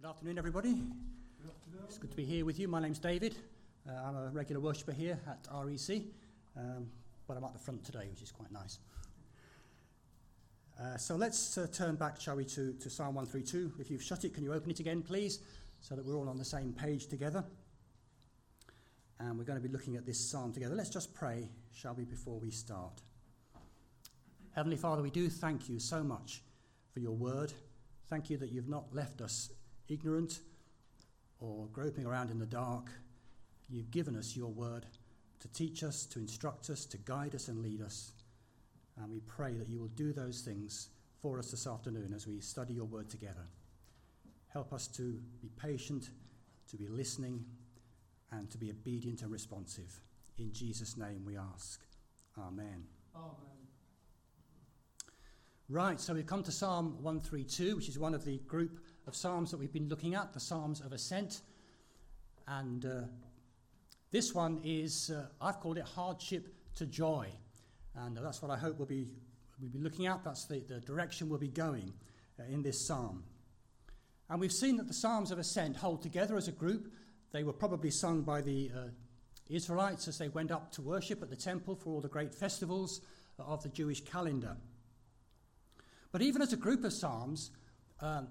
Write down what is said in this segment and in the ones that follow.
Good afternoon, everybody. Good afternoon. It's good to be here with you. My name's David. Uh, I'm a regular worshipper here at REC, um, but I'm at the front today, which is quite nice. Uh, so let's uh, turn back, shall we, to, to Psalm 132. If you've shut it, can you open it again, please, so that we're all on the same page together? And we're going to be looking at this psalm together. Let's just pray, shall we, before we start. Heavenly Father, we do thank you so much for your word. Thank you that you've not left us ignorant or groping around in the dark. You've given us your word to teach us, to instruct us, to guide us and lead us. And we pray that you will do those things for us this afternoon as we study your word together. Help us to be patient, to be listening, and to be obedient and responsive. In Jesus' name we ask. Amen. Amen. Right, so we've come to Psalm 132, which is one of the group of Psalms that we've been looking at, the Psalms of Ascent. And uh, this one is, uh, I've called it Hardship to Joy. And uh, that's what I hope we'll be, we'll be looking at. That's the, the direction we'll be going uh, in this psalm. And we've seen that the Psalms of Ascent hold together as a group. They were probably sung by the uh, Israelites as they went up to worship at the temple for all the great festivals of the Jewish calendar. But even as a group of Psalms, um,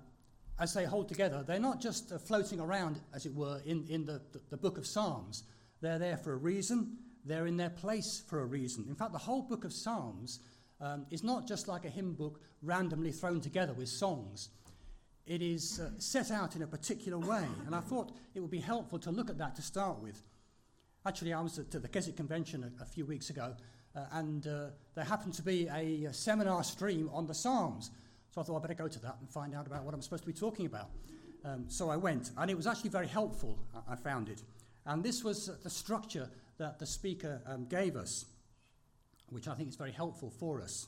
as they hold together, they're not just uh, floating around, as it were, in, in the, the, the book of Psalms. They're there for a reason, they're in their place for a reason. In fact, the whole book of Psalms um, is not just like a hymn book randomly thrown together with songs. It is uh, set out in a particular way, and I thought it would be helpful to look at that to start with. Actually, I was at the Keswick Convention a, a few weeks ago, uh, and uh, there happened to be a, a seminar stream on the Psalms. So I thought I'd better go to that and find out about what I'm supposed to be talking about. Um, so I went, and it was actually very helpful, I found it. And this was the structure that the speaker um, gave us, which I think is very helpful for us.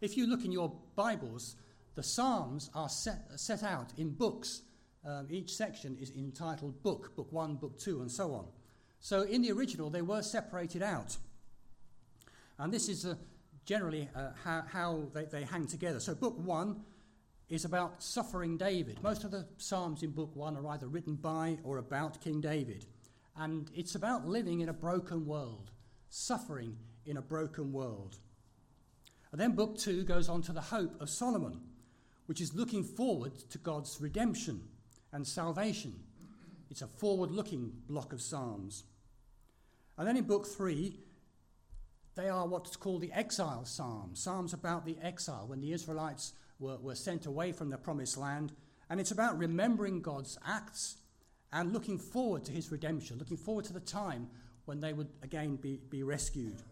If you look in your Bibles, the Psalms are set, set out in books. Um, each section is entitled Book, Book 1, Book 2, and so on. So in the original, they were separated out. And this is a, generally uh, how, how they, they hang together. So, book one is about suffering David. Most of the Psalms in book one are either written by or about King David. And it's about living in a broken world, suffering in a broken world. And then book two goes on to the hope of Solomon, which is looking forward to God's redemption and salvation. It's a forward looking block of Psalms. And then in book three, they are what's called the exile psalms, psalms about the exile, when the Israelites were, were sent away from the promised land. And it's about remembering God's acts and looking forward to his redemption, looking forward to the time when they would again be, be rescued.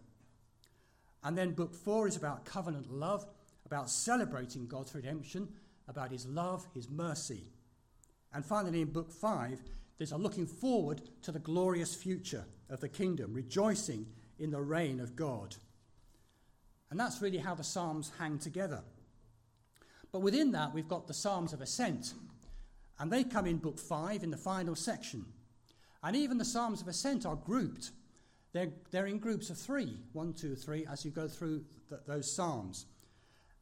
And then book four is about covenant love, about celebrating God's redemption, about his love, his mercy. And finally, in book five, there's a looking forward to the glorious future of the kingdom, rejoicing in the reign of God. And that's really how the Psalms hang together. But within that, we've got the Psalms of Ascent. And they come in book five in the final section. And even the Psalms of Ascent are grouped. They're, they're in groups of three one, two, three, as you go through th- those Psalms.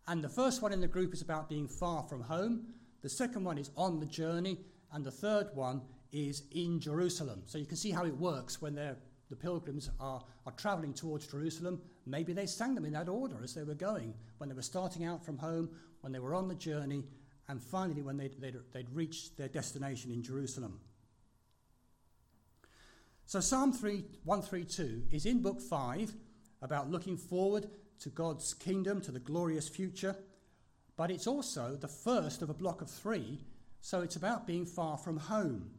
And the first one in the group is about being far from home. The second one is on the journey. And the third one is in Jerusalem. So you can see how it works when they're the pilgrims are, are traveling towards Jerusalem, maybe they sang them in that order as they were going, when they were starting out from home, when they were on the journey, and finally when they'd, they'd, they'd reached their destination in Jerusalem. So Psalm 3, 132 is in book 5 about looking forward to God's kingdom, to the glorious future, but it's also the first of a block of three, so it's about being far from home.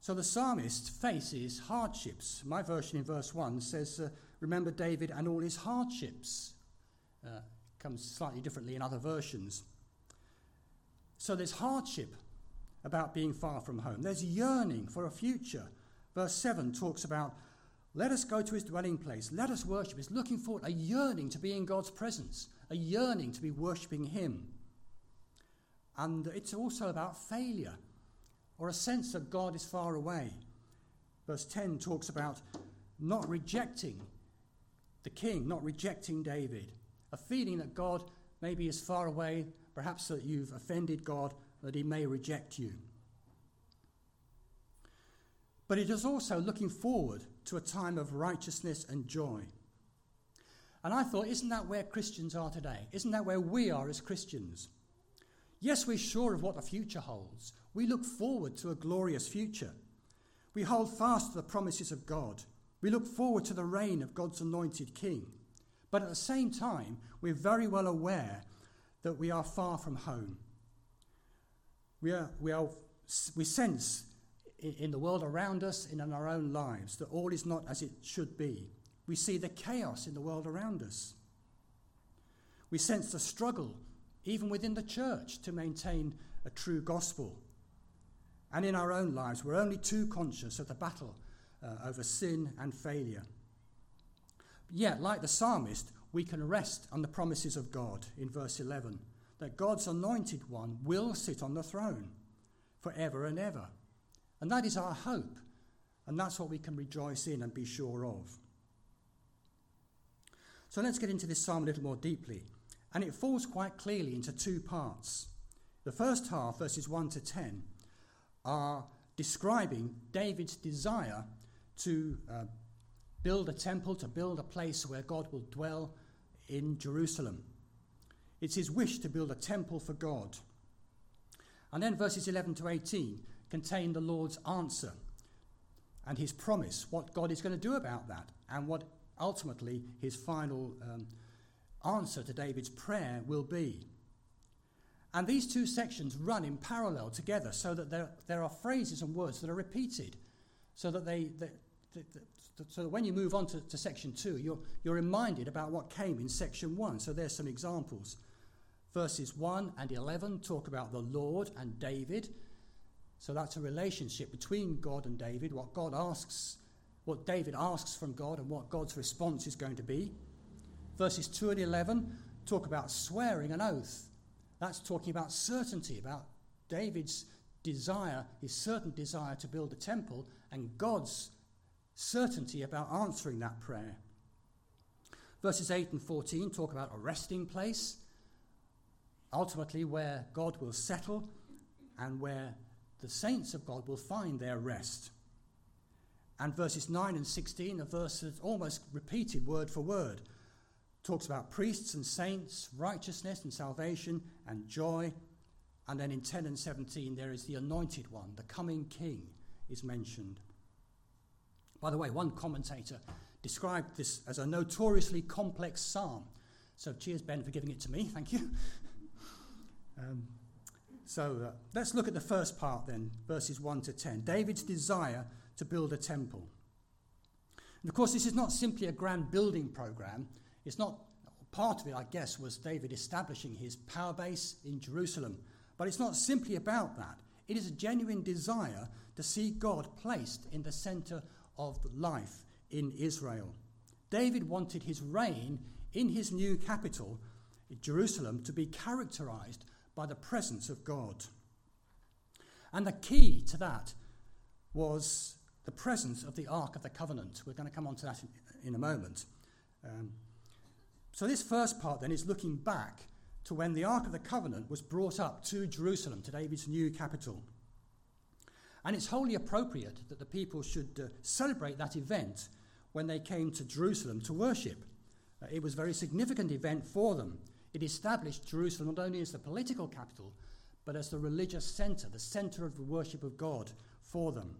So the psalmist faces hardships. My version in verse 1 says, uh, Remember David and all his hardships. Uh, comes slightly differently in other versions. So there's hardship about being far from home, there's yearning for a future. Verse 7 talks about, Let us go to his dwelling place, let us worship. It's looking forward, a yearning to be in God's presence, a yearning to be worshipping him. And it's also about failure or a sense that God is far away. Verse 10 talks about not rejecting the king, not rejecting David, a feeling that God maybe is far away, perhaps that you've offended God, that He may reject you. But it is also looking forward to a time of righteousness and joy. And I thought, isn't that where Christians are today? Isn't that where we are as Christians? Yes, we're sure of what the future holds. We look forward to a glorious future. We hold fast to the promises of God. We look forward to the reign of God's anointed King. But at the same time, we're very well aware that we are far from home. We, are, we, are, we sense in the world around us and in our own lives that all is not as it should be. We see the chaos in the world around us. We sense the struggle, even within the church, to maintain a true gospel. And in our own lives, we're only too conscious of the battle uh, over sin and failure. Yet, like the psalmist, we can rest on the promises of God in verse 11 that God's anointed one will sit on the throne forever and ever. And that is our hope. And that's what we can rejoice in and be sure of. So let's get into this psalm a little more deeply. And it falls quite clearly into two parts. The first half, verses 1 to 10, are describing David's desire to uh, build a temple, to build a place where God will dwell in Jerusalem. It's his wish to build a temple for God. And then verses 11 to 18 contain the Lord's answer and his promise, what God is going to do about that, and what ultimately his final um, answer to David's prayer will be. And these two sections run in parallel together so that there, there are phrases and words that are repeated, so that, they, so that when you move on to, to section two, you're, you're reminded about what came in section one. So there's some examples. Verses 1 and 11 talk about the Lord and David. So that's a relationship between God and David, what God asks, what David asks from God, and what God's response is going to be. Verses 2 and 11 talk about swearing an oath. That's talking about certainty, about David's desire, his certain desire to build a temple, and God's certainty about answering that prayer. Verses 8 and 14 talk about a resting place, ultimately, where God will settle and where the saints of God will find their rest. And verses 9 and 16 are verses almost repeated word for word. Talks about priests and saints, righteousness and salvation, and joy. And then in 10 and 17, there is the anointed one, the coming king, is mentioned. By the way, one commentator described this as a notoriously complex psalm. So cheers, Ben, for giving it to me. Thank you. um, so uh, let's look at the first part then, verses 1 to 10. David's desire to build a temple. And of course, this is not simply a grand building program. It's not, part of it, I guess, was David establishing his power base in Jerusalem. But it's not simply about that. It is a genuine desire to see God placed in the center of life in Israel. David wanted his reign in his new capital, Jerusalem, to be characterized by the presence of God. And the key to that was the presence of the Ark of the Covenant. We're going to come on to that in, in a moment. Um, so, this first part then is looking back to when the Ark of the Covenant was brought up to Jerusalem, to David's new capital. And it's wholly appropriate that the people should uh, celebrate that event when they came to Jerusalem to worship. Uh, it was a very significant event for them. It established Jerusalem not only as the political capital, but as the religious center, the center of the worship of God for them.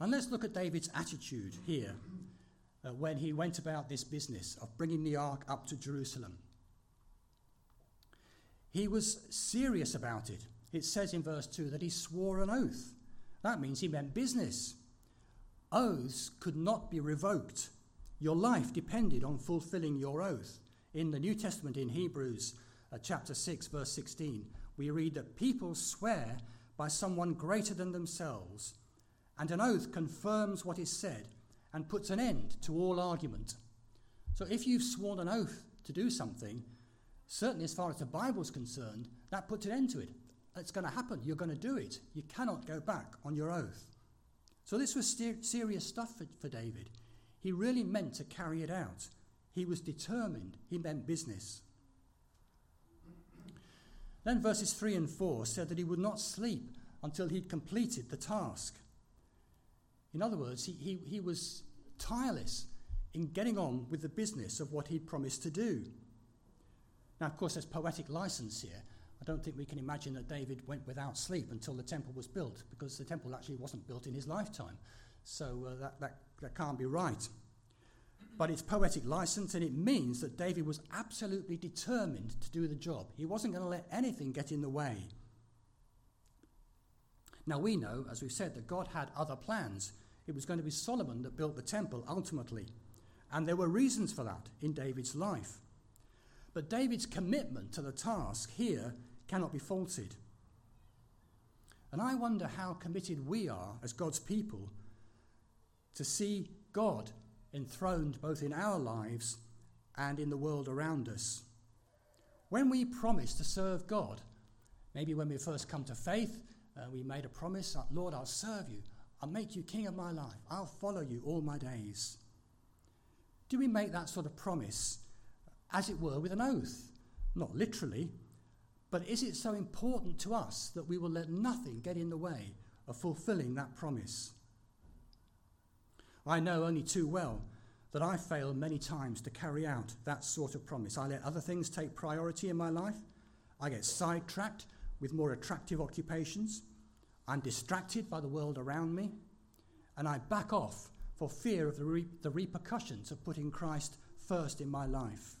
And let's look at David's attitude here uh, when he went about this business of bringing the ark up to Jerusalem. He was serious about it. It says in verse 2 that he swore an oath. That means he meant business. Oaths could not be revoked. Your life depended on fulfilling your oath. In the New Testament, in Hebrews uh, chapter 6, verse 16, we read that people swear by someone greater than themselves, and an oath confirms what is said and puts an end to all argument. So if you've sworn an oath to do something, certainly as far as the Bible is concerned, that puts an end to it. It's going to happen. You're going to do it. You cannot go back on your oath. So this was serious stuff for, for David. He really meant to carry it out. He was determined. He meant business. Then verses 3 and 4 said that he would not sleep until he'd completed the task. In other words, he, he, he was tireless in getting on with the business of what he'd promised to do. Now, of course, there's poetic license here. I don't think we can imagine that David went without sleep until the temple was built, because the temple actually wasn't built in his lifetime. So uh, that, that, that can't be right. But it's poetic license, and it means that David was absolutely determined to do the job. He wasn't going to let anything get in the way. Now, we know, as we've said, that God had other plans. It was going to be Solomon that built the temple ultimately. And there were reasons for that in David's life. But David's commitment to the task here cannot be faulted. And I wonder how committed we are as God's people to see God enthroned both in our lives and in the world around us. When we promise to serve God, maybe when we first come to faith, uh, we made a promise Lord, I'll serve you, I'll make you king of my life, I'll follow you all my days. Do we make that sort of promise, as it were, with an oath? Not literally, but is it so important to us that we will let nothing get in the way of fulfilling that promise? I know only too well that I fail many times to carry out that sort of promise. I let other things take priority in my life. I get sidetracked with more attractive occupations. I'm distracted by the world around me. And I back off for fear of the, re- the repercussions of putting Christ first in my life.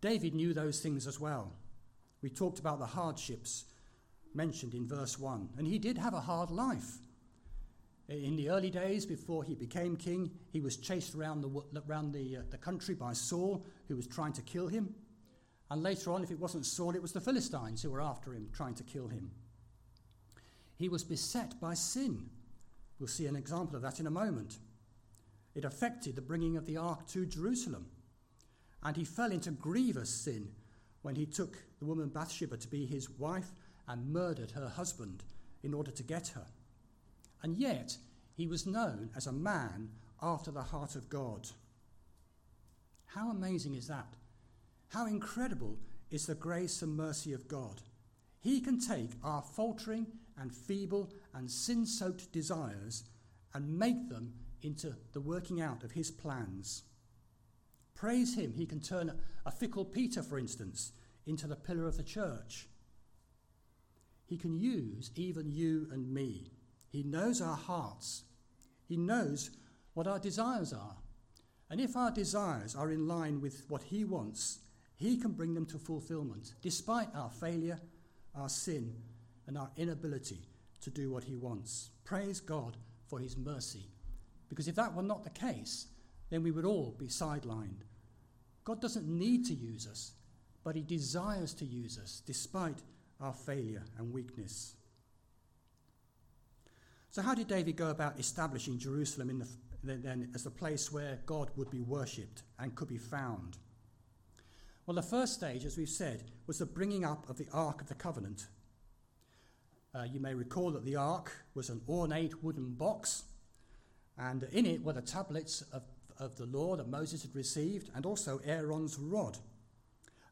David knew those things as well. We talked about the hardships mentioned in verse 1, and he did have a hard life. In the early days, before he became king, he was chased around the, around the, uh, the country by Saul, who was trying to kill him. And later on, if it wasn't Saul, it was the Philistines who were after him, trying to kill him. He was beset by sin. We'll see an example of that in a moment. It affected the bringing of the ark to Jerusalem. And he fell into grievous sin when he took the woman Bathsheba to be his wife and murdered her husband in order to get her. And yet, he was known as a man after the heart of God. How amazing is that? How incredible is the grace and mercy of God? He can take our faltering and feeble and sin soaked desires and make them into the working out of his plans. Praise him, he can turn a fickle Peter, for instance, into the pillar of the church. He can use even you and me. He knows our hearts. He knows what our desires are. And if our desires are in line with what He wants, He can bring them to fulfillment, despite our failure, our sin, and our inability to do what He wants. Praise God for His mercy. Because if that were not the case, then we would all be sidelined. God doesn't need to use us, but He desires to use us despite our failure and weakness. So, how did David go about establishing Jerusalem in the, then as the place where God would be worshipped and could be found? Well, the first stage, as we've said, was the bringing up of the Ark of the Covenant. Uh, you may recall that the Ark was an ornate wooden box, and in it were the tablets of, of the law that Moses had received, and also Aaron's rod.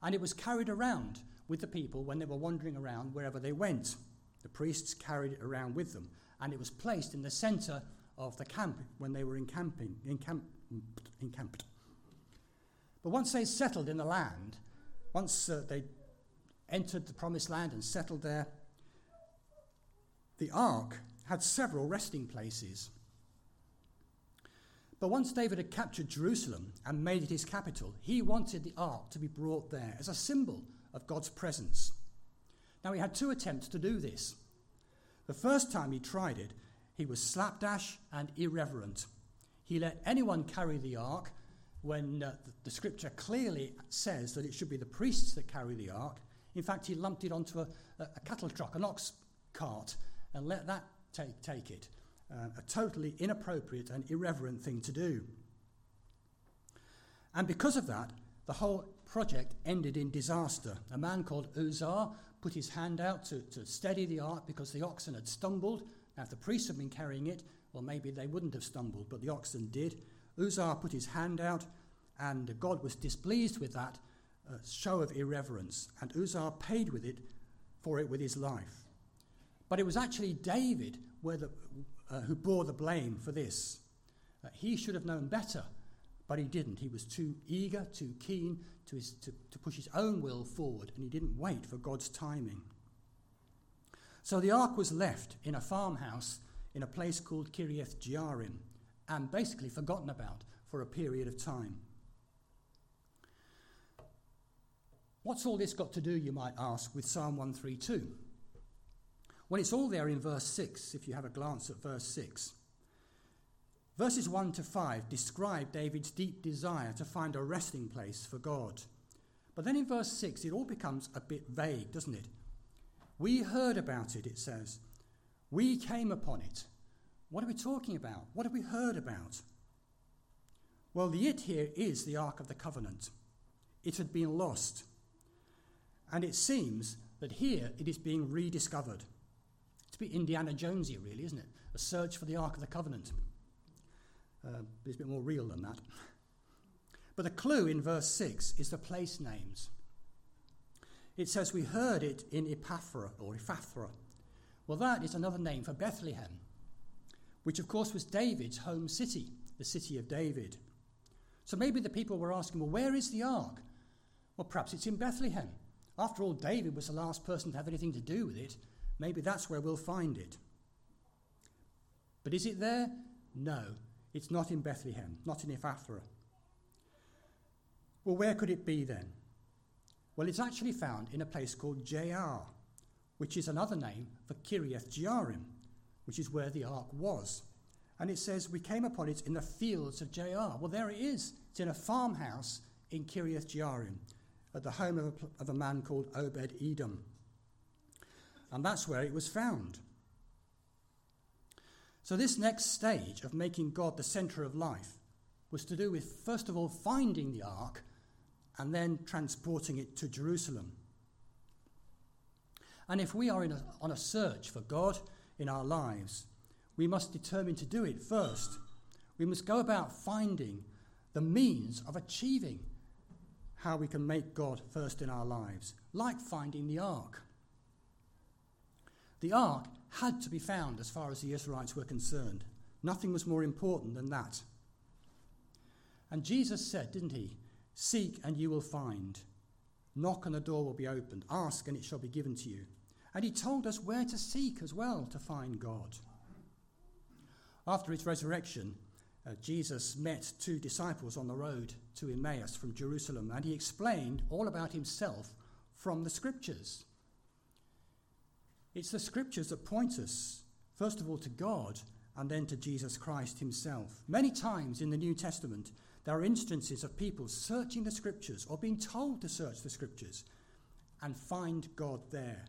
And it was carried around with the people when they were wandering around wherever they went. The priests carried it around with them and it was placed in the center of the camp when they were encamping, encamp, encamped. But once they settled in the land, once uh, they entered the promised land and settled there, the ark had several resting places. But once David had captured Jerusalem and made it his capital, he wanted the ark to be brought there as a symbol of God's presence. Now, he had two attempts to do this. The first time he tried it, he was slapdash and irreverent. He let anyone carry the ark when uh, the, scripture clearly says that it should be the priests that carry the ark. In fact, he lumped it onto a, a, a cattle truck, an ox cart, and let that take, take it. Uh, a totally inappropriate and irreverent thing to do. And because of that, the whole project ended in disaster. A man called Uzzah put his hand out to, to steady the ark because the oxen had stumbled. Now, if the priests had been carrying it, well, maybe they wouldn't have stumbled, but the oxen did. Uzzah put his hand out, and God was displeased with that, uh, show of irreverence, and Uzzah paid with it for it with his life. But it was actually David the, uh, who bore the blame for this. Uh, he should have known better, but he didn't. He was too eager, too keen to, his, to, to push his own will forward, and he didn't wait for God's timing. So the ark was left in a farmhouse in a place called Kiriath Jearim and basically forgotten about for a period of time. What's all this got to do, you might ask, with Psalm 132? Well, it's all there in verse 6, if you have a glance at verse 6. Verses 1 to 5 describe David's deep desire to find a resting place for God. But then in verse 6, it all becomes a bit vague, doesn't it? We heard about it, it says. We came upon it. What are we talking about? What have we heard about? Well, the it here is the Ark of the Covenant. It had been lost. And it seems that here it is being rediscovered. It's a bit Indiana Jonesy, really, isn't it? A search for the Ark of the Covenant. Uh, it's a bit more real than that. But the clue in verse 6 is the place names. It says, We heard it in Epaphra or Ephaphra. Well, that is another name for Bethlehem, which of course was David's home city, the city of David. So maybe the people were asking, Well, where is the ark? Well, perhaps it's in Bethlehem. After all, David was the last person to have anything to do with it. Maybe that's where we'll find it. But is it there? No, it's not in Bethlehem, not in Ephrathah. Well, where could it be then? Well, it's actually found in a place called Jaar, which is another name for Kiriath Jearim, which is where the ark was. And it says, We came upon it in the fields of Jaar. Well, there it is. It's in a farmhouse in Kiriath Jearim, at the home of a, of a man called Obed Edom. And that's where it was found. So, this next stage of making God the centre of life was to do with, first of all, finding the ark and then transporting it to Jerusalem. And if we are a, on a search for God in our lives, we must determine to do it first. We must go about finding the means of achieving how we can make God first in our lives, like finding the ark. The ark had to be found as far as the Israelites were concerned. Nothing was more important than that. And Jesus said, didn't he? Seek and you will find. Knock and the door will be opened. Ask and it shall be given to you. And he told us where to seek as well to find God. After his resurrection, uh, Jesus met two disciples on the road to Emmaus from Jerusalem, and he explained all about himself from the scriptures. It's the scriptures that point us, first of all, to God and then to Jesus Christ himself. Many times in the New Testament, there are instances of people searching the scriptures or being told to search the scriptures and find God there,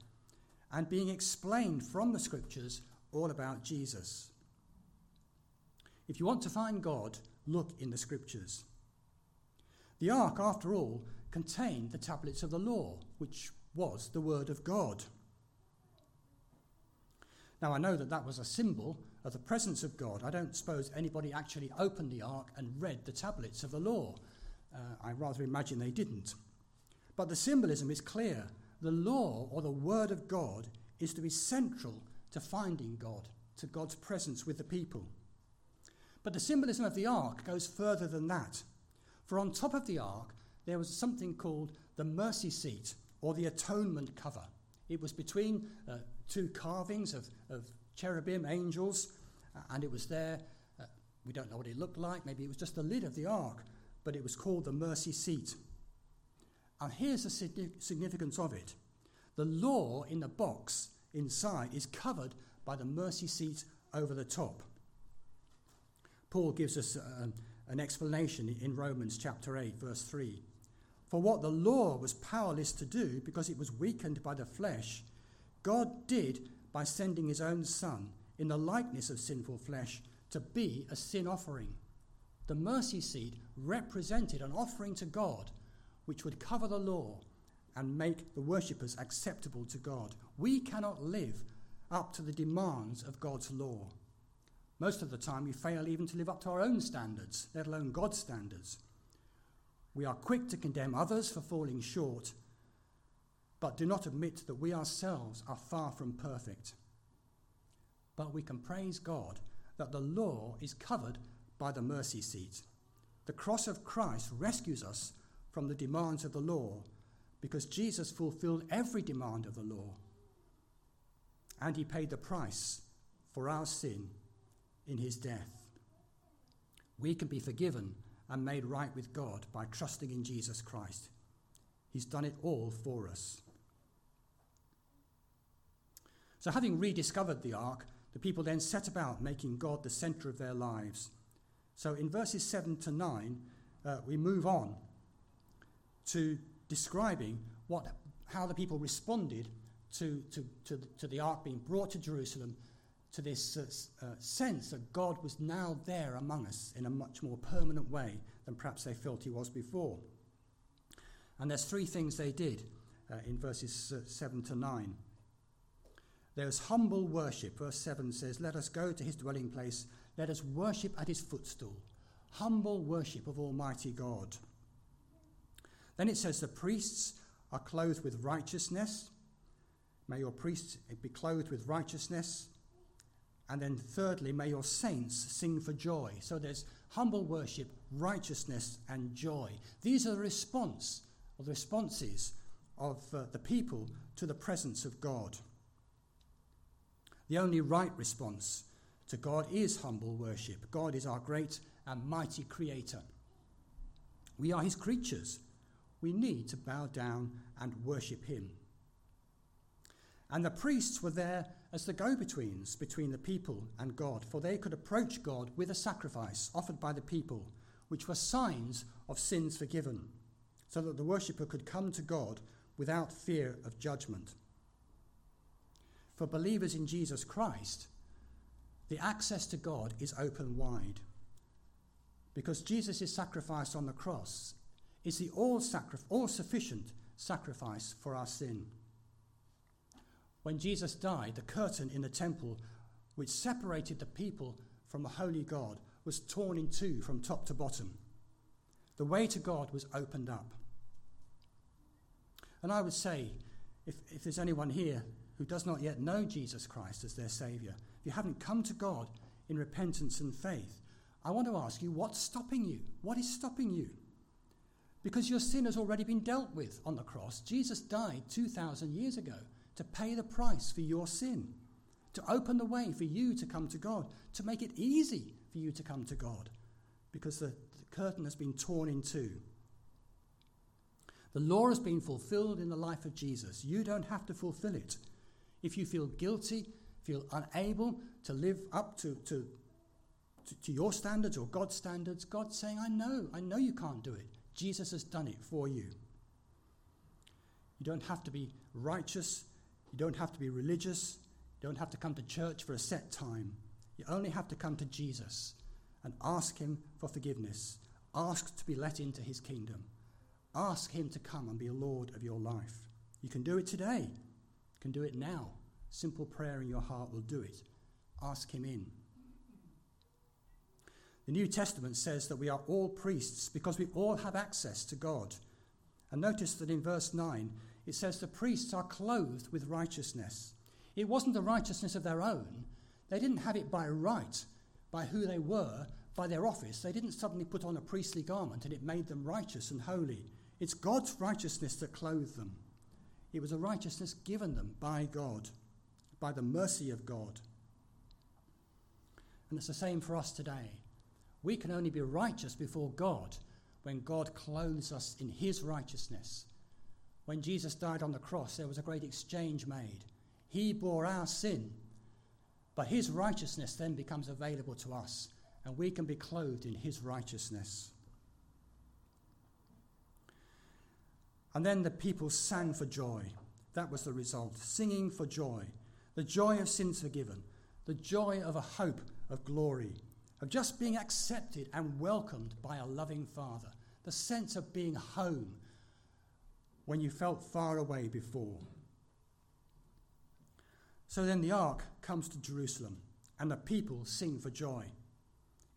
and being explained from the scriptures all about Jesus. If you want to find God, look in the scriptures. The ark, after all, contained the tablets of the law, which was the word of God. Now, I know that that was a symbol of the presence of God. I don't suppose anybody actually opened the ark and read the tablets of the law. Uh, I rather imagine they didn't. But the symbolism is clear. The law, or the word of God, is to be central to finding God, to God's presence with the people. But the symbolism of the ark goes further than that. For on top of the ark, there was something called the mercy seat, or the atonement cover. It was between uh, two carvings of, of cherubim, angels, and it was there. Uh, we don't know what it looked like. Maybe it was just the lid of the ark, but it was called the mercy seat. And here's the significance of it the law in the box inside is covered by the mercy seat over the top. Paul gives us uh, an explanation in Romans chapter 8, verse 3. For what the law was powerless to do because it was weakened by the flesh, God did by sending his own Son in the likeness of sinful flesh to be a sin offering. The mercy seat represented an offering to God which would cover the law and make the worshippers acceptable to God. We cannot live up to the demands of God's law. Most of the time, we fail even to live up to our own standards, let alone God's standards. We are quick to condemn others for falling short, but do not admit that we ourselves are far from perfect. But we can praise God that the law is covered by the mercy seat. The cross of Christ rescues us from the demands of the law because Jesus fulfilled every demand of the law. And he paid the price for our sin in his death. We can be forgiven and made right with God by trusting in Jesus Christ. He's done it all for us. So, having rediscovered the ark, the people then set about making God the center of their lives. So, in verses 7 to 9, uh, we move on to describing what, how the people responded to, to, to, to the ark being brought to Jerusalem, to this uh, uh, sense that God was now there among us in a much more permanent way than perhaps they felt he was before. And there's three things they did uh, in verses uh, 7 to 9. There's humble worship. Verse 7 says, Let us go to his dwelling place, let us worship at his footstool. Humble worship of Almighty God. Then it says, The priests are clothed with righteousness. May your priests be clothed with righteousness. And then, thirdly, may your saints sing for joy. So there's humble worship, righteousness, and joy. These are the response or the responses of uh, the people to the presence of God. The only right response to God is humble worship. God is our great and mighty creator. We are his creatures. We need to bow down and worship him. And the priests were there as the go betweens between the people and God, for they could approach God with a sacrifice offered by the people, which were signs of sins forgiven, so that the worshipper could come to God without fear of judgment. For believers in Jesus Christ, the access to God is open wide. Because Jesus' sacrifice on the cross is the all, sacri- all sufficient sacrifice for our sin. When Jesus died, the curtain in the temple, which separated the people from the holy God, was torn in two from top to bottom. The way to God was opened up. And I would say, if, if there's anyone here who does not yet know Jesus Christ as their Saviour, if you haven't come to God in repentance and faith, I want to ask you what's stopping you? What is stopping you? Because your sin has already been dealt with on the cross. Jesus died 2,000 years ago to pay the price for your sin, to open the way for you to come to God, to make it easy for you to come to God, because the, the curtain has been torn in two. The law has been fulfilled in the life of Jesus. You don't have to fulfill it. If you feel guilty, feel unable to live up to, to, to, to your standards or God's standards, God's saying, I know, I know you can't do it. Jesus has done it for you. You don't have to be righteous you don't have to be religious. You don't have to come to church for a set time. You only have to come to Jesus and ask Him for forgiveness. Ask to be let into His kingdom. Ask Him to come and be a Lord of your life. You can do it today. You can do it now. Simple prayer in your heart will do it. Ask Him in. The New Testament says that we are all priests because we all have access to God. And notice that in verse 9, it says the priests are clothed with righteousness. It wasn't the righteousness of their own. They didn't have it by right, by who they were, by their office. They didn't suddenly put on a priestly garment and it made them righteous and holy. It's God's righteousness that clothed them. It was a righteousness given them by God, by the mercy of God. And it's the same for us today. We can only be righteous before God when God clothes us in his righteousness when Jesus died on the cross, there was a great exchange made. He bore our sin, but his righteousness then becomes available to us, and we can be clothed in his righteousness. And then the people sang for joy. That was the result singing for joy. The joy of sins forgiven, the joy of a hope of glory, of just being accepted and welcomed by a loving Father, the sense of being home when you felt far away before. So then the ark comes to Jerusalem, and the people sing for joy.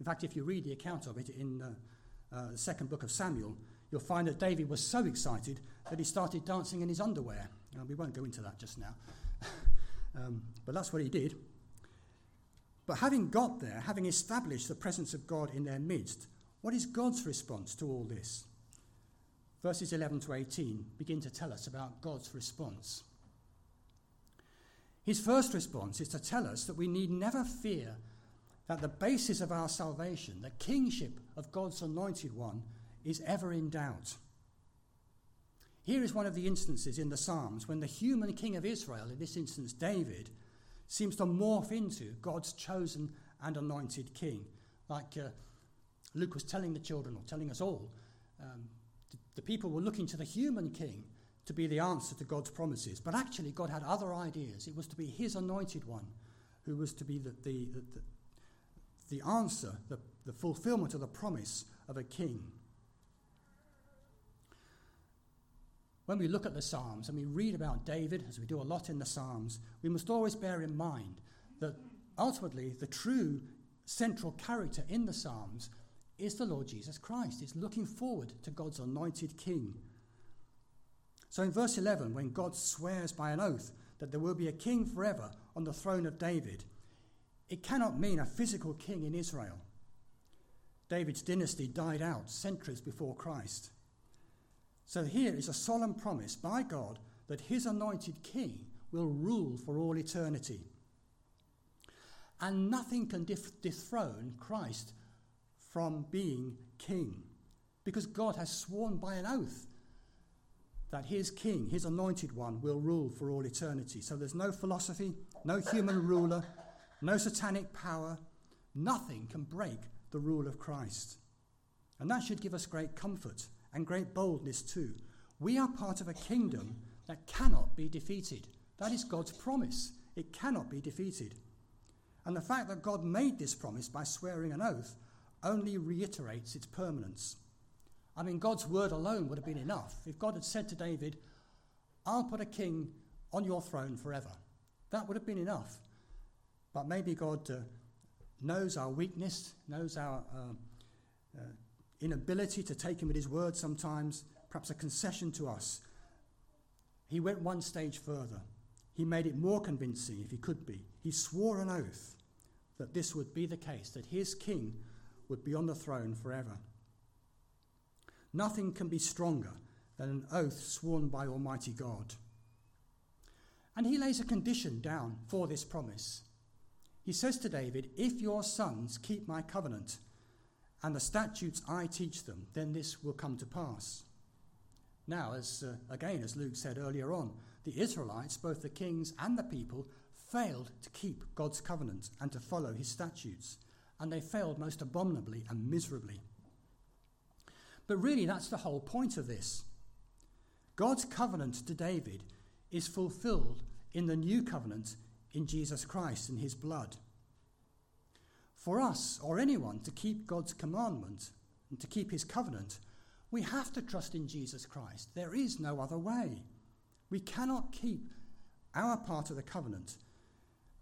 In fact, if you read the account of it in uh, uh, the second book of Samuel, you'll find that David was so excited that he started dancing in his underwear. Uh, we won't go into that just now. um, but that's what he did. But having got there, having established the presence of God in their midst, what is God's response to all this? Verses 11 to 18 begin to tell us about God's response. His first response is to tell us that we need never fear that the basis of our salvation, the kingship of God's anointed one, is ever in doubt. Here is one of the instances in the Psalms when the human king of Israel, in this instance David, seems to morph into God's chosen and anointed king. Like uh, Luke was telling the children, or telling us all, um, the, people were looking to the human king to be the answer to God's promises. But actually, God had other ideas. It was to be his anointed one who was to be the, the, the, the answer, the, the fulfillment of the promise of a king. When we look at the Psalms and we read about David, as we do a lot in the Psalms, we must always bear in mind that ultimately the true central character in the Psalms is the Lord Jesus Christ. It's looking forward to God's anointed king. So in verse 11, when God swears by an oath that there will be a king forever on the throne of David, it cannot mean a physical king in Israel. David's dynasty died out centuries before Christ. So here is a solemn promise by God that his anointed king will rule for all eternity. And nothing can dethrone Christ from being king because God has sworn by an oath that his king, his anointed one, will rule for all eternity. So there's no philosophy, no human ruler, no satanic power. Nothing can break the rule of Christ. And that should give us great comfort and great boldness too. We are part of a kingdom that cannot be defeated. That is God's promise. It cannot be defeated. And the fact that God made this promise by swearing an oath only reiterates its permanence. I mean, God's word alone would have been enough. If God had said to David, I'll put a king on your throne forever, that would have been enough. But maybe God uh, knows our weakness, knows our uh, uh, inability to take him at his word sometimes, perhaps a concession to us. He went one stage further. He made it more convincing, if he could be. He swore an oath that this would be the case, that his king would be on the throne forever. Nothing can be stronger than an oath sworn by Almighty God. And he lays a condition down for this promise. He says to David, If your sons keep my covenant and the statutes I teach them, then this will come to pass. Now, as uh, again, as Luke said earlier on, the Israelites, both the kings and the people, failed to keep God's covenant and to follow his statutes, and they failed most abominably and miserably. But really, that's the whole point of this. God's covenant to David is fulfilled in the new covenant in Jesus Christ and his blood. For us, or anyone, to keep God's commandment and to keep his covenant, we have to trust in Jesus Christ. There is no other way. We cannot keep our part of the covenant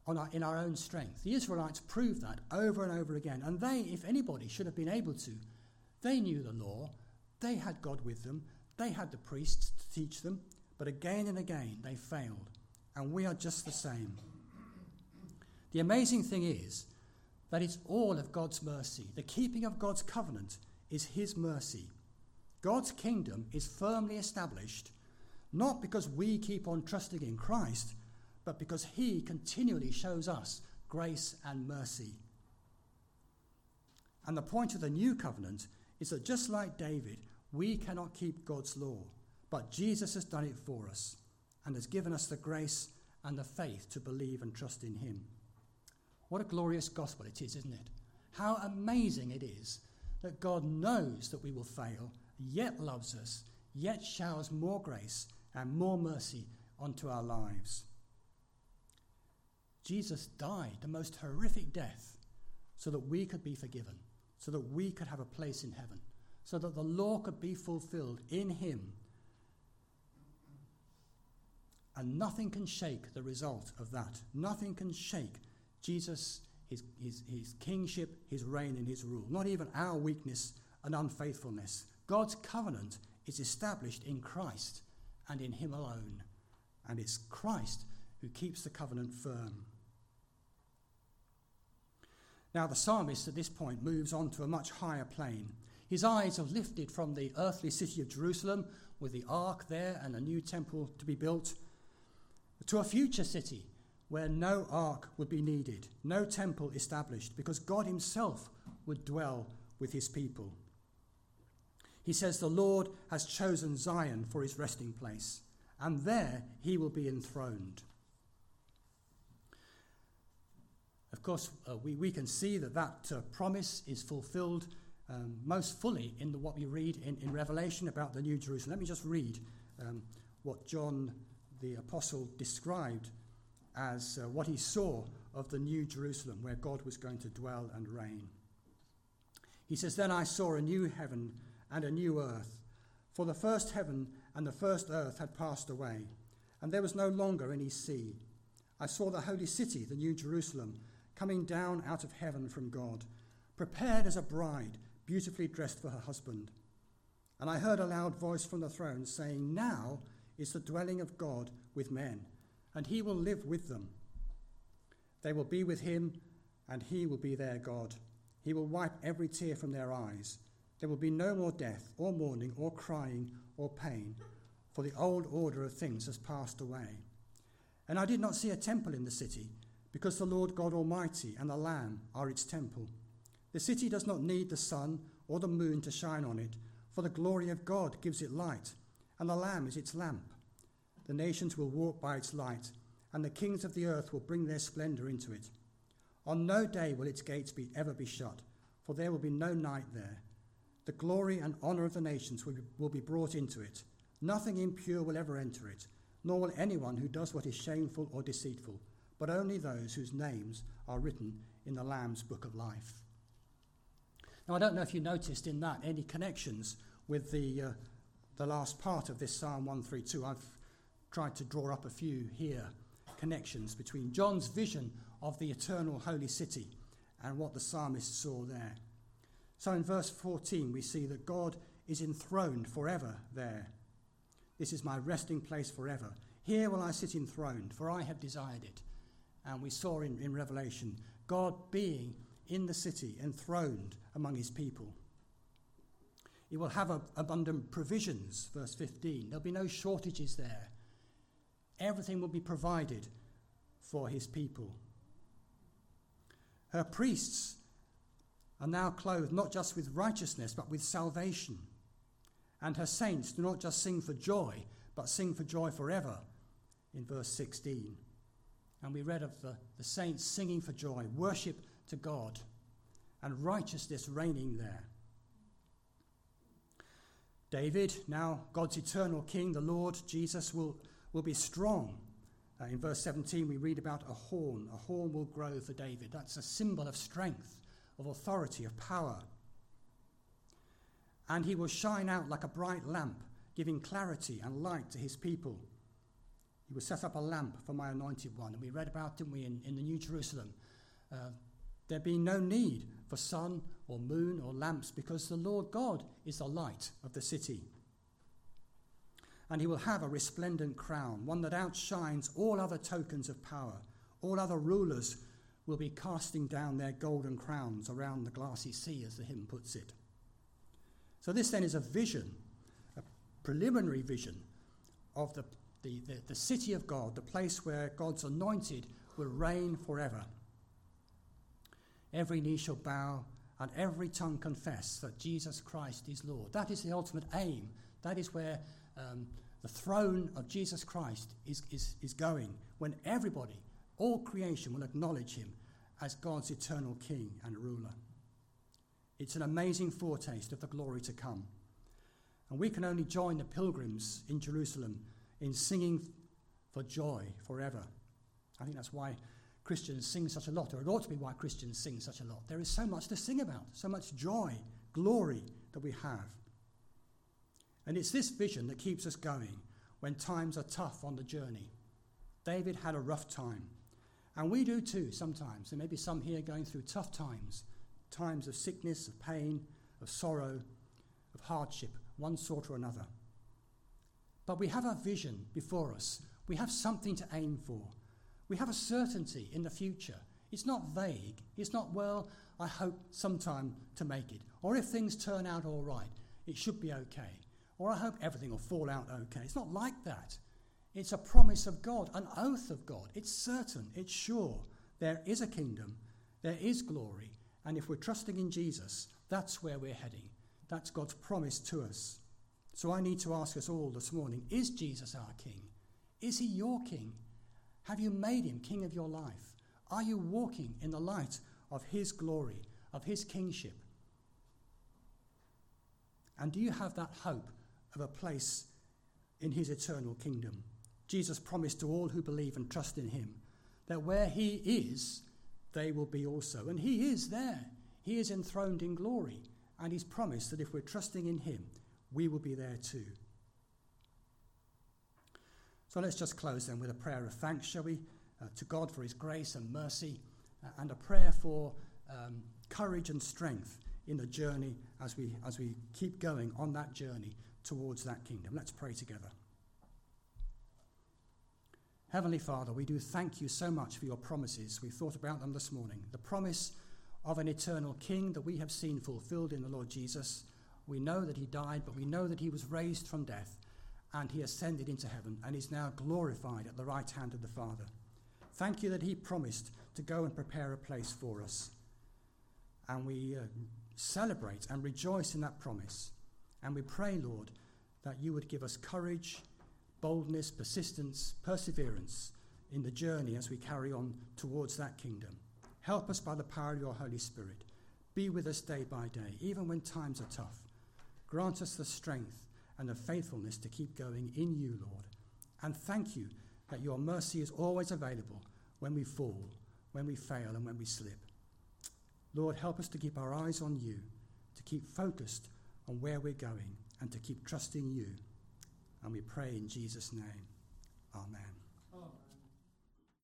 our, in our own strength. The Israelites proved that over and over again, and they, if anybody, should have been able to they knew the law, they had God with them, they had the priests to teach them, but again and again they failed. And we are just the same. The amazing thing is that it's all of God's mercy. The keeping of God's covenant is His mercy. God's kingdom is firmly established not because we keep on trusting in Christ, but because He continually shows us grace and mercy. And the point of the new covenant is that just like David, we cannot keep God's law, but Jesus has done it for us and has given us the grace and the faith to believe and trust in Him. What a glorious gospel it is, isn't it? How amazing it is that God knows that we will fail, yet loves us, yet showers more grace and more mercy onto our lives. Jesus died the most horrific death so that we could be forgiven so that we could have a place in heaven, so that the law could be fulfilled in him. And nothing can shake the result of that. Nothing can shake Jesus, his, his, his kingship, his reign, and his rule. Not even our weakness and unfaithfulness God's covenant is established in Christ and in Him alone. And it's Christ who keeps the covenant firm. Now, the psalmist at this point moves on to a much higher plane. His eyes are lifted from the earthly city of Jerusalem, with the ark there and a new temple to be built, to a future city where no ark would be needed, no temple established, because God Himself would dwell with His people. He says, The Lord has chosen Zion for His resting place, and there He will be enthroned. Of course, uh, we, we can see that that uh, promise is fulfilled um, most fully in the, what we read in, in Revelation about the New Jerusalem. Let me just read um, what John the Apostle described as uh, what he saw of the New Jerusalem, where God was going to dwell and reign. He says, Then I saw a new heaven and a new earth, for the first heaven and the first earth had passed away, and there was no longer any sea. I saw the holy city, the New Jerusalem, coming down out of heaven from God, prepared as a bride, beautifully dressed for her husband. And I heard a loud voice from the throne saying, Now is the dwelling of God with men and he will live with them. They will be with him, and he will be their God. He will wipe every tear from their eyes. There will be no more death, or mourning, or crying, or pain, for the old order of things has passed away. And I did not see a temple in the city, because the Lord God Almighty and the Lamb are its temple. The city does not need the sun or the moon to shine on it, for the glory of God gives it light, and the Lamb is its lamp. The nations will walk by its light, and the kings of the earth will bring their splendor into it. On no day will its gates be ever be shut, for there will be no night there. The glory and honor of the nations will be, will be brought into it. Nothing impure will ever enter it, nor will anyone who does what is shameful or deceitful, but only those whose names are written in the Lamb's book of life. Now, I don't know if you noticed in that any connections with the, uh, the last part of this Psalm 132. I've tried to draw up a few here connections between John's vision of the eternal holy city and what the psalmist saw there. So in verse 14, we see that God is enthroned forever there. This is my resting place forever. Here will I sit enthroned, for I have desired it. And we saw in, in Revelation God being in the city, enthroned among his people. He will have abundant provisions, verse 15. There'll be no shortages there. Everything will be provided for his people. Her priests are now clothed not just with righteousness, but with salvation. And her saints do not just sing for joy, but sing for joy forever, in verse 16. And we read of the, the saints singing for joy, worship to God, and righteousness reigning there. David, now God's eternal King, the Lord Jesus, will will be strong. Uh, in verse 17, we read about a horn. A horn will grow for David. That's a symbol of strength, of authority, of power. And he will shine out like a bright lamp, giving clarity and light to his people. He will set up a lamp for my anointed one. And we read about, didn't we, in, in the New Jerusalem? Uh, there being no need for sun or moon or lamps because the Lord God is the light of the city and he will have a resplendent crown, one that outshines all other tokens of power. All other rulers will be casting down their golden crowns around the glassy sea, as the hymn puts it. So, this then is a vision, a preliminary vision of the, the, the, the city of God, the place where God's anointed will reign forever. Every knee shall bow and every tongue confess that Jesus Christ is Lord. That is the ultimate aim. That is where um, the throne of Jesus Christ is, is, is going when everybody, all creation, will acknowledge him as God's eternal king and ruler. It's an amazing foretaste of the glory to come. And we can only join the pilgrims in Jerusalem in singing for joy forever. I think that's why Christians sing such a lot, or it ought to be why Christians sing such a lot. There is so much to sing about, so much joy, glory that we have. And it's this vision that keeps us going when times are tough on the journey. David had a rough time. And we do too sometimes. There may be some here going through tough times times of sickness, of pain, of sorrow, of hardship, one sort or another. But we have a vision before us. We have something to aim for. We have a certainty in the future. It's not vague. It's not, well, I hope sometime to make it. Or if things turn out all right, it should be okay. Or I hope everything will fall out okay. It's not like that. It's a promise of God, an oath of God. It's certain, it's sure. There is a kingdom, there is glory, and if we're trusting in Jesus, that's where we're heading. That's God's promise to us. So I need to ask us all this morning is Jesus our King? Is he your King? Have you made him King of your life? Are you walking in the light of his glory, of his kingship? And do you have that hope of a place in his eternal kingdom? Jesus promised to all who believe and trust in him that where he is, they will be also. And he is there. He is enthroned in glory. And he's promised that if we're trusting in him, we will be there too. So let's just close then with a prayer of thanks, shall we, uh, to God for his grace and mercy, uh, and a prayer for um, courage and strength in the journey as we, as we keep going on that journey towards that kingdom. Let's pray together. Heavenly Father, we do thank you so much for your promises. We thought about them this morning. The promise of an eternal King that we have seen fulfilled in the Lord Jesus. We know that he died, but we know that he was raised from death and he ascended into heaven and is now glorified at the right hand of the Father. Thank you that he promised to go and prepare a place for us. And we uh, celebrate and rejoice in that promise. And we pray, Lord, that you would give us courage, boldness, persistence, perseverance in the journey as we carry on towards that kingdom. Help us by the power of your Holy Spirit. Be with us day by day, even when times are tough. Grant us the strength and the faithfulness to keep going in you, Lord. And thank you that your mercy is always available when we fall, when we fail, and when we slip. Lord, help us to keep our eyes on you, to keep focused on where we're going, and to keep trusting you. And we pray in Jesus' name. Amen.